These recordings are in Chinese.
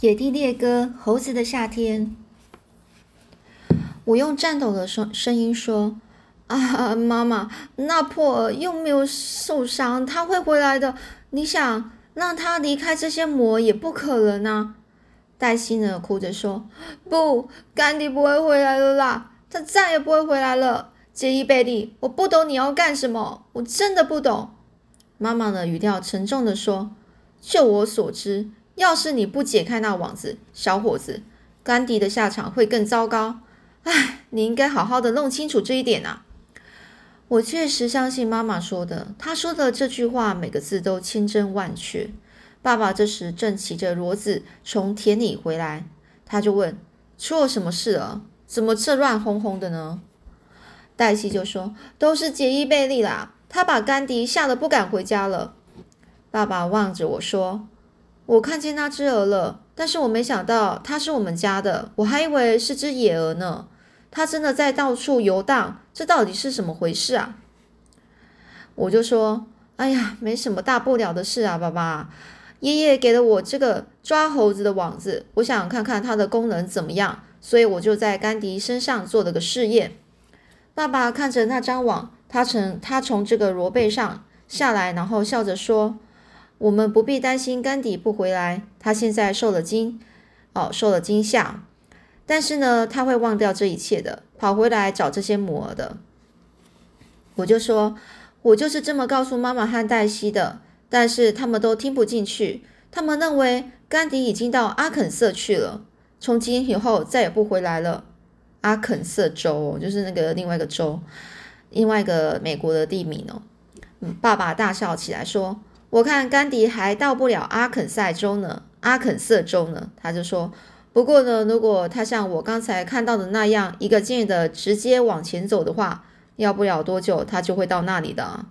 野地猎歌，猴子的夏天。我用颤抖的声声音说：“啊，妈妈，那破尔又没有受伤，他会回来的。你想让他离开这些魔也不可能啊。”黛西呢，哭着说：“不，甘迪不会回来了啦，他再也不会回来了。”杰伊贝利，我不懂你要干什么，我真的不懂。妈妈的，语调沉重的说：“就我所知。”要是你不解开那网子，小伙子，甘迪的下场会更糟糕。唉，你应该好好的弄清楚这一点啊！我确实相信妈妈说的，她说的这句话每个字都千真万确。爸爸这时正骑着骡子从田里回来，他就问：“出了什么事了？怎么这乱哄哄的呢？”黛西就说：“都是杰伊贝利啦，他把甘迪吓得不敢回家了。”爸爸望着我说。我看见那只鹅了，但是我没想到它是我们家的，我还以为是只野鹅呢。它真的在到处游荡，这到底是怎么回事啊？我就说：“哎呀，没什么大不了的事啊，爸爸。爷爷给了我这个抓猴子的网子，我想看看它的功能怎么样，所以我就在甘迪身上做了个试验。”爸爸看着那张网，他从他从这个罗背上下来，然后笑着说。我们不必担心甘迪不回来，他现在受了惊，哦，受了惊吓。但是呢，他会忘掉这一切的，跑回来找这些母鹅的。我就说，我就是这么告诉妈妈和黛西的，但是他们都听不进去。他们认为甘迪已经到阿肯色去了，从今以后再也不回来了。阿肯色州就是那个另外一个州，另外一个美国的地名哦。嗯，爸爸大笑起来说。我看甘迪还到不了阿肯塞州呢，阿肯色州呢。他就说：“不过呢，如果他像我刚才看到的那样，一个劲的直接往前走的话，要不了多久，他就会到那里的。”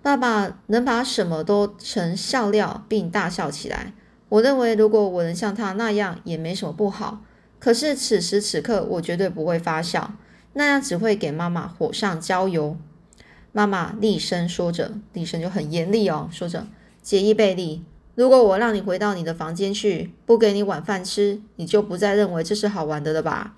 爸爸能把什么都成笑料，并大笑起来。我认为，如果我能像他那样，也没什么不好。可是此时此刻，我绝对不会发笑，那样只会给妈妈火上浇油。妈妈厉声说着，厉声就很严厉哦，说着：“杰伊贝利，如果我让你回到你的房间去，不给你晚饭吃，你就不再认为这是好玩的了吧？”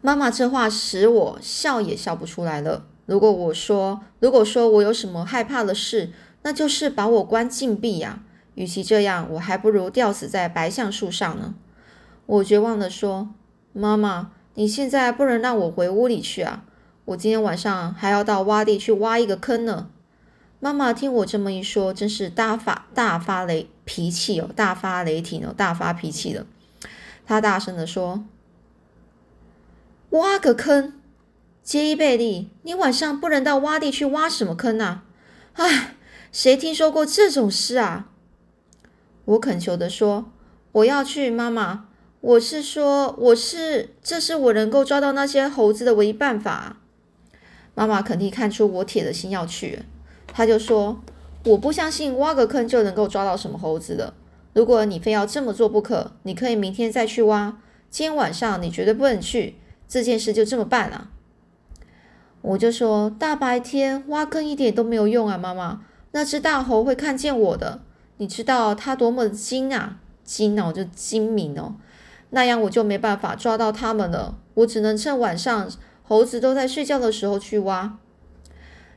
妈妈这话使我笑也笑不出来了。如果我说，如果说我有什么害怕的事，那就是把我关禁闭呀。与其这样，我还不如吊死在白橡树上呢。我绝望地说：“妈妈，你现在不能让我回屋里去啊。”我今天晚上还要到洼地去挖一个坑呢。妈妈听我这么一说，真是大发大发雷脾气哦，大发雷霆哦，大发脾气了。她大声的说：“挖个坑，杰伊贝利，你晚上不能到洼地去挖什么坑啊？唉，谁听说过这种事啊？”我恳求的说：“我要去，妈妈。我是说，我是，这是我能够抓到那些猴子的唯一办法。”妈妈肯定看出我铁的心要去，她就说：“我不相信挖个坑就能够抓到什么猴子的。如果你非要这么做不可，你可以明天再去挖。今天晚上你绝对不能去。这件事就这么办了。”我就说：“大白天挖坑一点都没有用啊，妈妈，那只大猴会看见我的。你知道它多么的精啊，精哦，就精明哦。那样我就没办法抓到它们了。我只能趁晚上。”猴子都在睡觉的时候去挖。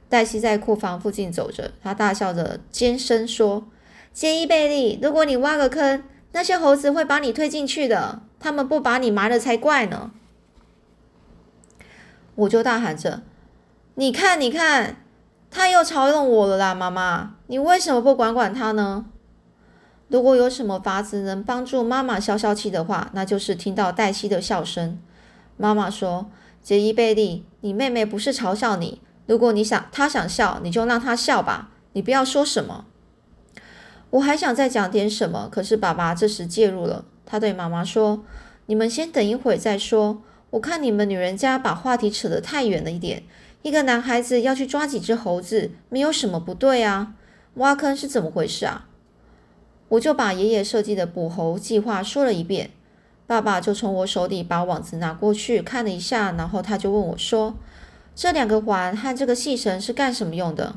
黛西在库房附近走着，她大笑着尖声说：“杰伊贝利，如果你挖个坑，那些猴子会把你推进去的。他们不把你埋了才怪呢。”我就大喊着：“你看，你看，他又嘲弄我了啦！妈妈，你为什么不管管他呢？如果有什么法子能帮助妈妈消消气的话，那就是听到黛西的笑声。”妈妈说。杰伊贝利，你妹妹不是嘲笑你。如果你想她想笑，你就让她笑吧，你不要说什么。我还想再讲点什么，可是爸爸这时介入了。他对妈妈说：“你们先等一会儿再说。我看你们女人家把话题扯得太远了一点。一个男孩子要去抓几只猴子，没有什么不对啊。挖坑是怎么回事啊？”我就把爷爷设计的捕猴计划说了一遍。爸爸就从我手里把网子拿过去看了一下，然后他就问我说：“这两个环和这个细绳是干什么用的？”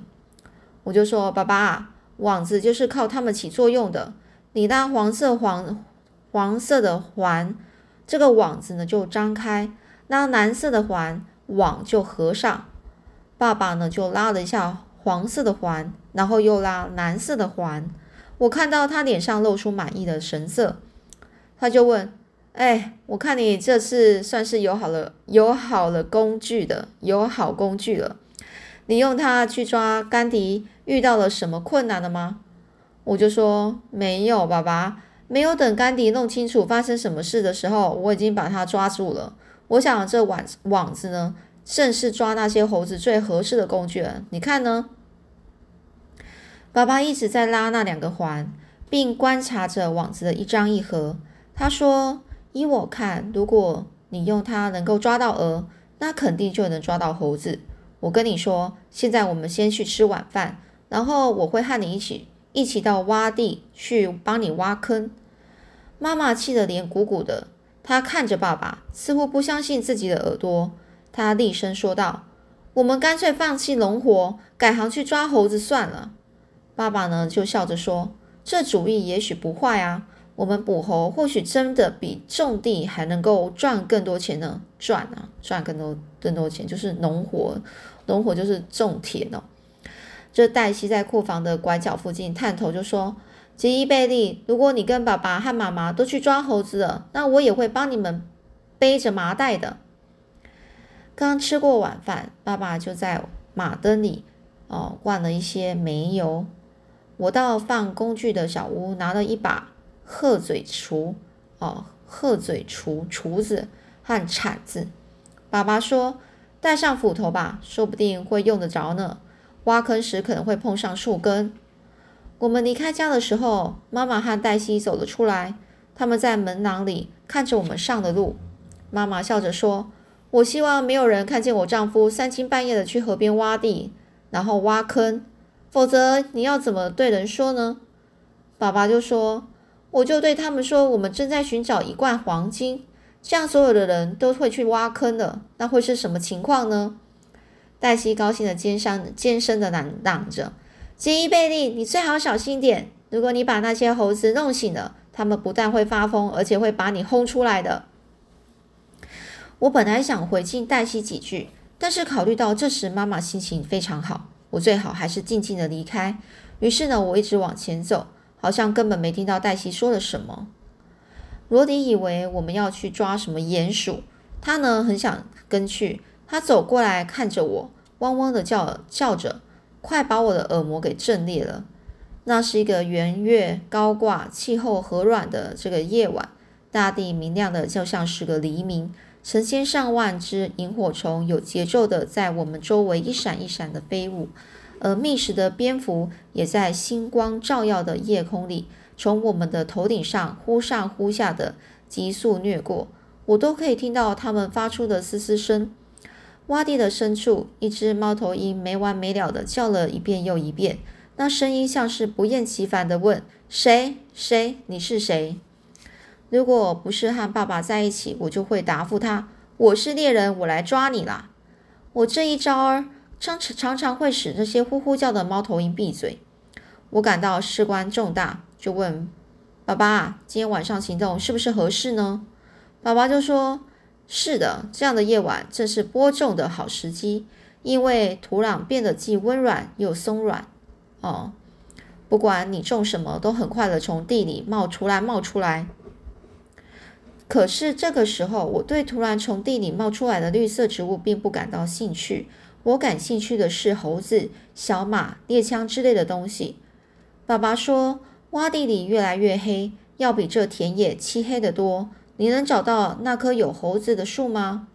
我就说：“爸爸，网子就是靠它们起作用的。你拉黄色黄黄色的环，这个网子呢就张开；拉蓝色的环，网就合上。爸爸呢就拉了一下黄色的环，然后又拉蓝色的环。我看到他脸上露出满意的神色，他就问：“哎，我看你这次算是有好了有好了工具的，有好工具了。你用它去抓甘迪，遇到了什么困难了吗？”我就说：“没有，爸爸，没有等甘迪弄清楚发生什么事的时候，我已经把他抓住了。我想这网网子呢，正是抓那些猴子最合适的工具了。你看呢？”爸爸一直在拉那两个环，并观察着网子的一张一合。他说：“依我看，如果你用它能够抓到鹅，那肯定就能抓到猴子。我跟你说，现在我们先去吃晚饭，然后我会和你一起一起到洼地去帮你挖坑。”妈妈气得脸鼓鼓的，她看着爸爸，似乎不相信自己的耳朵。她厉声说道：“我们干脆放弃农活，改行去抓猴子算了。”爸爸呢，就笑着说：“这主意也许不坏啊，我们捕猴或许真的比种地还能够赚更多钱呢。赚啊，赚更多更多钱，就是农活，农活就是种田哦。”这黛西在库房的拐角附近探头就说：“吉伊贝利，如果你跟爸爸和妈妈都去抓猴子了，那我也会帮你们背着麻袋的。”刚吃过晚饭，爸爸就在马灯里哦灌了一些煤油。我到放工具的小屋，拿了一把鹤嘴锄，哦，鹤嘴锄锄子和铲子。爸爸说：“带上斧头吧，说不定会用得着呢。挖坑时可能会碰上树根。”我们离开家的时候，妈妈和黛西走了出来，他们在门廊里看着我们上的路。妈妈笑着说：“我希望没有人看见我丈夫三更半夜的去河边挖地，然后挖坑。”否则你要怎么对人说呢？爸爸就说：“我就对他们说，我们正在寻找一罐黄金，这样所有的人都会去挖坑的。那会是什么情况呢？”黛西高兴的尖声尖声的嚷嚷着：“吉伊贝利，你最好小心点！如果你把那些猴子弄醒了，他们不但会发疯，而且会把你轰出来的。”我本来想回敬黛西几句，但是考虑到这时妈妈心情非常好。我最好还是静静的离开。于是呢，我一直往前走，好像根本没听到黛西说了什么。罗迪以为我们要去抓什么鼹鼠，他呢很想跟去。他走过来看着我，汪汪的叫叫着，快把我的耳膜给震裂了。那是一个圆月高挂、气候和软的这个夜晚，大地明亮的就像是个黎明。成千上万只萤火虫有节奏的在我们周围一闪一闪的飞舞，而觅食的蝙蝠也在星光照耀的夜空里，从我们的头顶上忽上忽下的急速掠过，我都可以听到它们发出的嘶嘶声。洼地的深处，一只猫头鹰没完没了的叫了一遍又一遍，那声音像是不厌其烦的问：“谁？谁？你是谁？”如果不是和爸爸在一起，我就会答复他：“我是猎人，我来抓你啦。”我这一招儿常常常会使那些呼呼叫的猫头鹰闭嘴。我感到事关重大，就问爸爸：“今天晚上行动是不是合适呢？”爸爸就说：“是的，这样的夜晚正是播种的好时机，因为土壤变得既温软又松软。哦，不管你种什么，都很快的从地里冒出来，冒出来。”可是这个时候，我对突然从地里冒出来的绿色植物并不感到兴趣。我感兴趣的是猴子、小马、猎枪之类的东西。爸爸说，洼地里越来越黑，要比这田野漆黑得多。你能找到那棵有猴子的树吗？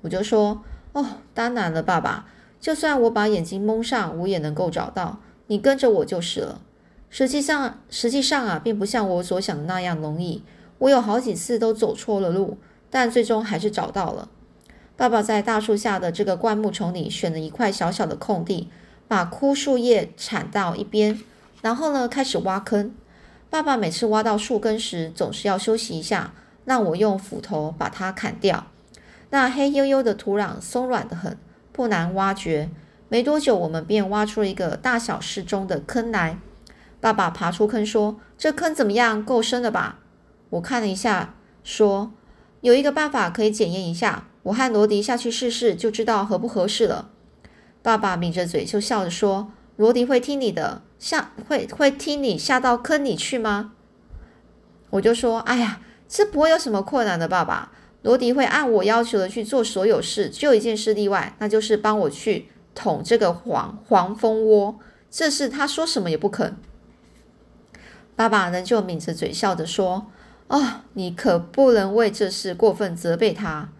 我就说，哦，当然了，爸爸。就算我把眼睛蒙上，我也能够找到。你跟着我就是了。实际上，实际上啊，并不像我所想的那样容易。我有好几次都走错了路，但最终还是找到了。爸爸在大树下的这个灌木丛里选了一块小小的空地，把枯树叶铲到一边，然后呢开始挖坑。爸爸每次挖到树根时，总是要休息一下，让我用斧头把它砍掉。那黑黝黝的土壤松软得很，不难挖掘。没多久，我们便挖出了一个大小适中的坑来。爸爸爬出坑说：“这坑怎么样？够深了吧？”我看了一下，说：“有一个办法可以检验一下，我和罗迪下去试试，就知道合不合适了。”爸爸抿着嘴就笑着说：“罗迪会听你的，下会会听你下到坑里去吗？”我就说：“哎呀，这不会有什么困难的，爸爸。罗迪会按我要求的去做所有事，只有一件事例外，那就是帮我去捅这个黄黄蜂窝。这事他说什么也不肯。”爸爸仍旧抿着嘴笑着说：“哦，你可不能为这事过分责备他。”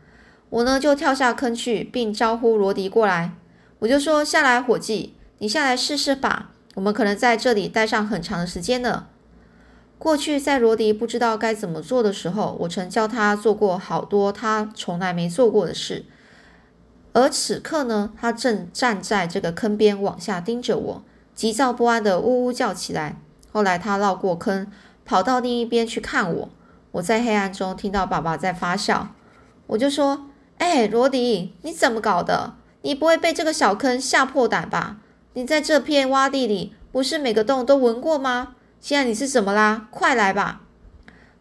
我呢就跳下坑去，并招呼罗迪过来。我就说：“下来，伙计，你下来试试吧。我们可能在这里待上很长的时间呢。”过去在罗迪不知道该怎么做的时候，我曾教他做过好多他从来没做过的事。而此刻呢，他正站在这个坑边往下盯着我，急躁不安的呜呜叫起来。后来他绕过坑，跑到另一边去看我。我在黑暗中听到爸爸在发笑，我就说：“哎，罗迪，你怎么搞的？你不会被这个小坑吓破胆吧？你在这片洼地里，不是每个洞都闻过吗？现在你是怎么啦？快来吧！”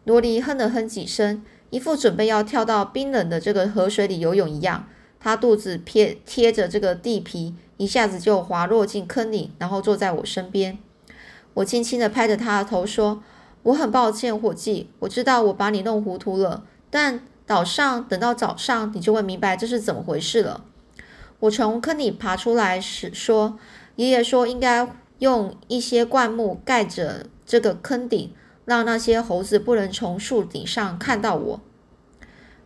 罗迪哼了哼几声，一副准备要跳到冰冷的这个河水里游泳一样。他肚子贴贴着这个地皮，一下子就滑落进坑里，然后坐在我身边。我轻轻地拍着他的头说：“我很抱歉，伙计，我知道我把你弄糊涂了。但岛上等到早上，你就会明白这是怎么回事了。”我从坑里爬出来时说：“爷爷说应该用一些灌木盖着这个坑顶，让那些猴子不能从树顶上看到我。”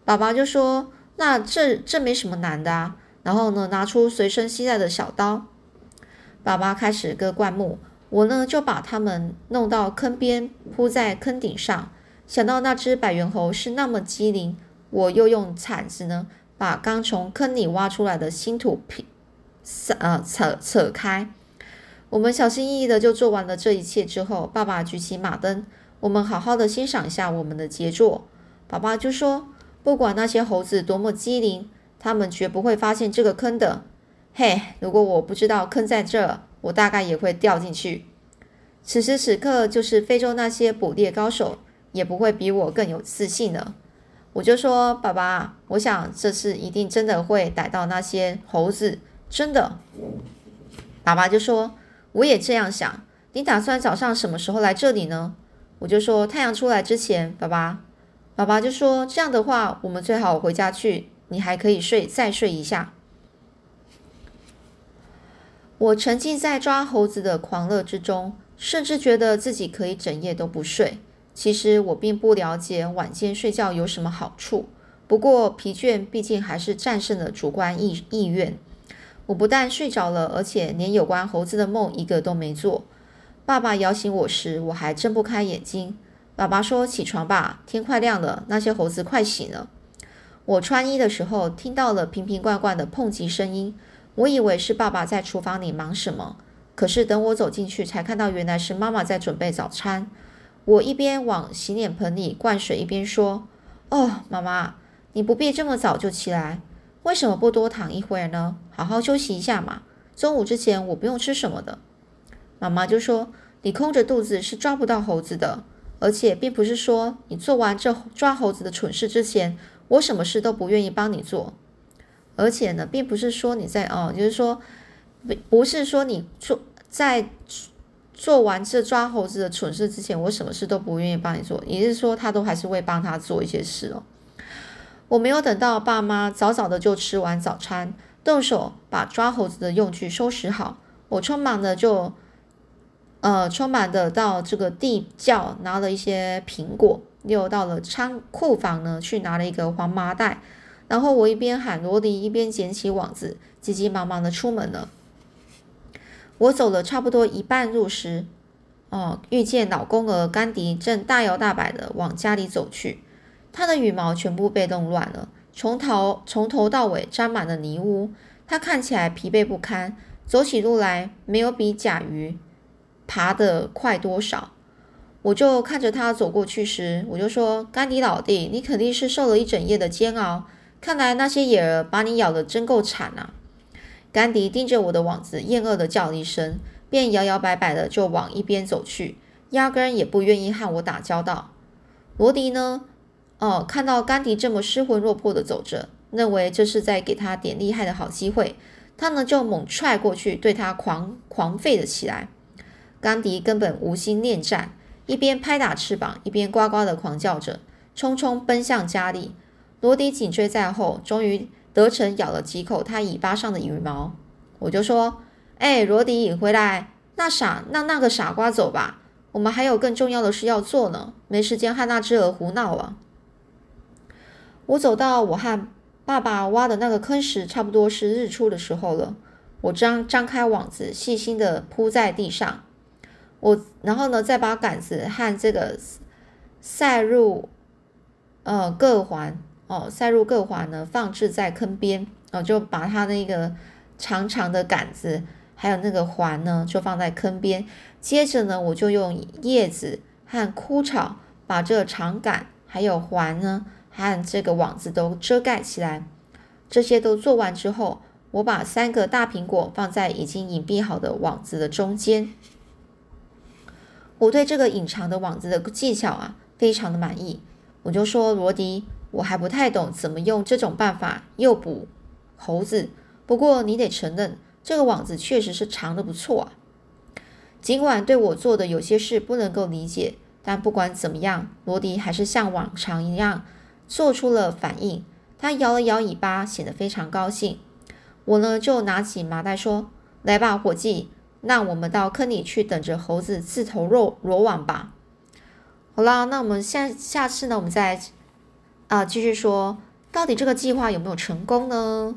爸爸就说：“那这这没什么难的啊。”然后呢，拿出随身携带的小刀，爸爸开始割灌木。我呢就把它们弄到坑边，铺在坑顶上。想到那只百元猴是那么机灵，我又用铲子呢把刚从坑里挖出来的新土皮，呃扯扯开。我们小心翼翼的就做完了这一切之后，爸爸举起马灯，我们好好的欣赏一下我们的杰作。爸爸就说：“不管那些猴子多么机灵，他们绝不会发现这个坑的。嘿，如果我不知道坑在这。”我大概也会掉进去。此时此刻，就是非洲那些捕猎高手也不会比我更有自信了。我就说：“爸爸，我想这次一定真的会逮到那些猴子，真的。”爸爸就说：“我也这样想。你打算早上什么时候来这里呢？”我就说：“太阳出来之前。”爸爸，爸爸就说：“这样的话，我们最好回家去，你还可以睡，再睡一下。”我沉浸在抓猴子的狂乐之中，甚至觉得自己可以整夜都不睡。其实我并不了解晚间睡觉有什么好处，不过疲倦毕竟还是战胜了主观意意愿。我不但睡着了，而且连有关猴子的梦一个都没做。爸爸摇醒我时，我还睁不开眼睛。爸爸说：“起床吧，天快亮了，那些猴子快醒了。”我穿衣的时候，听到了瓶瓶罐罐的碰击声音。我以为是爸爸在厨房里忙什么，可是等我走进去，才看到原来是妈妈在准备早餐。我一边往洗脸盆里灌水，一边说：“哦，妈妈，你不必这么早就起来，为什么不多躺一会儿呢？好好休息一下嘛。中午之前我不用吃什么的。”妈妈就说：“你空着肚子是抓不到猴子的，而且并不是说你做完这抓猴子的蠢事之前，我什么事都不愿意帮你做。”而且呢，并不是说你在哦，就是说，不不是说你做在做完这抓猴子的蠢事之前，我什么事都不愿意帮你做，也就是说他都还是会帮他做一些事哦。我没有等到爸妈早早的就吃完早餐，动手把抓猴子的用具收拾好，我匆忙的就呃匆忙的到这个地窖拿了一些苹果，又到了仓库房呢去拿了一个黄麻袋。然后我一边喊罗迪，一边捡起网子，急急忙忙的出门了。我走了差不多一半路时，哦，遇见老公鹅甘迪正大摇大摆的往家里走去。他的羽毛全部被弄乱了，从头从头到尾沾满了泥污。他看起来疲惫不堪，走起路来没有比甲鱼爬得快多少。我就看着他走过去时，我就说：“甘迪老弟，你肯定是受了一整夜的煎熬。”看来那些野儿把你咬得真够惨啊！甘迪盯着我的网子，厌恶的叫了一声，便摇摇摆摆的就往一边走去，压根也不愿意和我打交道。罗迪呢？哦，看到甘迪这么失魂落魄的走着，认为这是在给他点厉害的好机会，他呢就猛踹过去，对他狂狂吠了起来。甘迪根本无心恋战，一边拍打翅膀，一边呱呱的狂叫着，匆匆奔向家里。罗迪紧追在后，终于得逞，咬了几口他尾巴上的羽毛。我就说：“哎，罗迪，回来！那傻，让那个傻瓜走吧，我们还有更重要的事要做呢，没时间和那只鹅胡闹了。”我走到我和爸爸挖的那个坑时，差不多是日出的时候了。我张张开网子，细心的铺在地上。我然后呢，再把杆子和这个塞入呃各环哦，塞入各环呢，放置在坑边哦，就把它那个长长的杆子还有那个环呢，就放在坑边。接着呢，我就用叶子和枯草把这个长杆还有环呢。和这个网子都遮盖起来。这些都做完之后，我把三个大苹果放在已经隐蔽好的网子的中间。我对这个隐藏的网子的技巧啊，非常的满意。我就说罗迪，我还不太懂怎么用这种办法诱捕猴子。不过你得承认，这个网子确实是长的不错啊。尽管对我做的有些事不能够理解，但不管怎么样，罗迪还是像往常一样。做出了反应，他摇了摇尾巴，显得非常高兴。我呢，就拿起麻袋说：“来吧，伙计，那我们到坑里去，等着猴子自投罗罗网吧。”好啦，那我们下下次呢，我们再啊继续说，到底这个计划有没有成功呢？